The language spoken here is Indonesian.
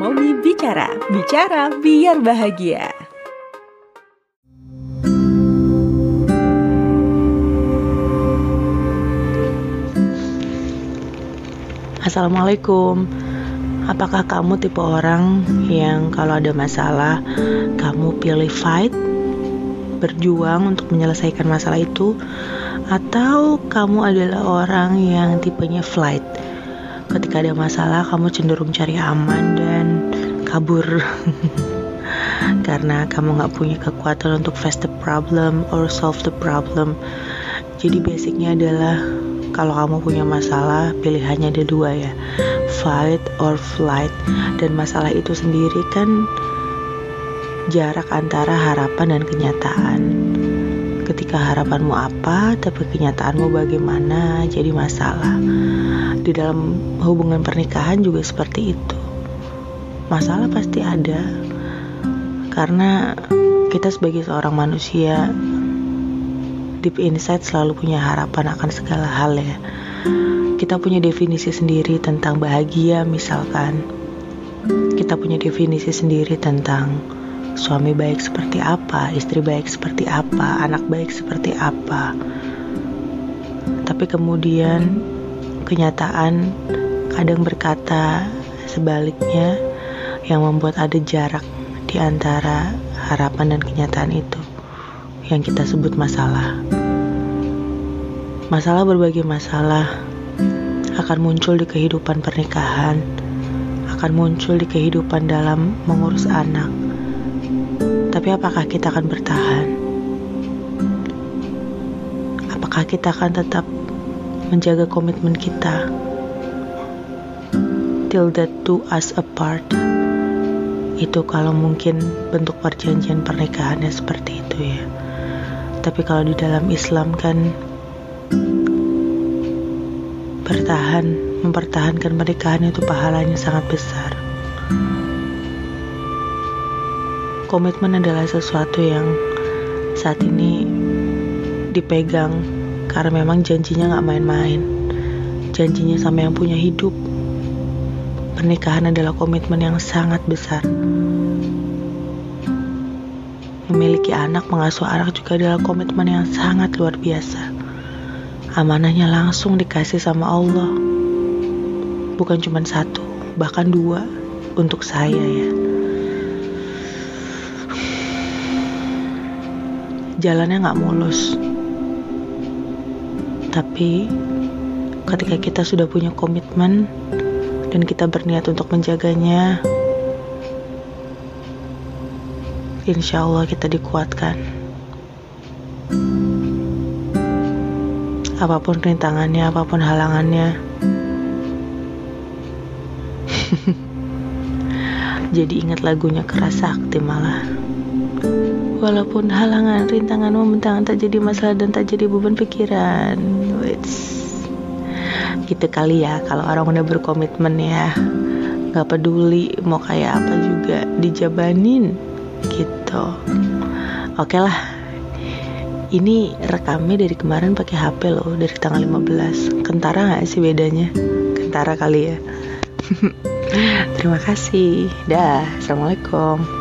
Momi Bicara, bicara biar bahagia. Assalamualaikum. Apakah kamu tipe orang yang kalau ada masalah kamu pilih fight, berjuang untuk menyelesaikan masalah itu, atau kamu adalah orang yang tipenya flight? Ketika ada masalah, kamu cenderung cari aman dan kabur karena kamu gak punya kekuatan untuk face the problem or solve the problem. Jadi basicnya adalah kalau kamu punya masalah, pilihannya ada dua ya, fight or flight. Dan masalah itu sendiri kan jarak antara harapan dan kenyataan. Ketika harapanmu apa, tapi kenyataanmu bagaimana, jadi masalah. Di dalam hubungan pernikahan juga seperti itu. Masalah pasti ada, karena kita sebagai seorang manusia deep inside selalu punya harapan akan segala hal ya. Kita punya definisi sendiri tentang bahagia misalkan. Kita punya definisi sendiri tentang suami baik seperti apa, istri baik seperti apa, anak baik seperti apa. Tapi kemudian kenyataan kadang berkata sebaliknya yang membuat ada jarak di antara harapan dan kenyataan itu yang kita sebut masalah. Masalah berbagai masalah akan muncul di kehidupan pernikahan, akan muncul di kehidupan dalam mengurus anak. Tapi apakah kita akan bertahan? Apakah kita akan tetap menjaga komitmen kita? Till that do us apart. Itu kalau mungkin bentuk perjanjian pernikahannya seperti itu ya. Tapi kalau di dalam Islam kan bertahan, mempertahankan pernikahan itu pahalanya sangat besar. Komitmen adalah sesuatu yang saat ini dipegang karena memang janjinya nggak main-main. Janjinya sama yang punya hidup. Pernikahan adalah komitmen yang sangat besar. Memiliki anak, mengasuh anak juga adalah komitmen yang sangat luar biasa. Amanahnya langsung dikasih sama Allah. Bukan cuma satu, bahkan dua untuk saya ya. Jalannya nggak mulus. Tapi ketika kita sudah punya komitmen dan kita berniat untuk menjaganya, insya Allah kita dikuatkan. Apa pun rintangannya, apa pun halangannya. Jadi ingat lagunya keras sakti malah. Walaupun halangan, rintangan membentang tak jadi masalah dan tak jadi beban pikiran. Wits. Gitu kali ya. Kalau orang udah berkomitmen ya. Gak peduli mau kayak apa juga dijabanin gitu. Oke lah ini rekamnya dari kemarin pakai HP loh dari tanggal 15 kentara gak sih bedanya? Kentara kali ya. Terima kasih. Dah assalamualaikum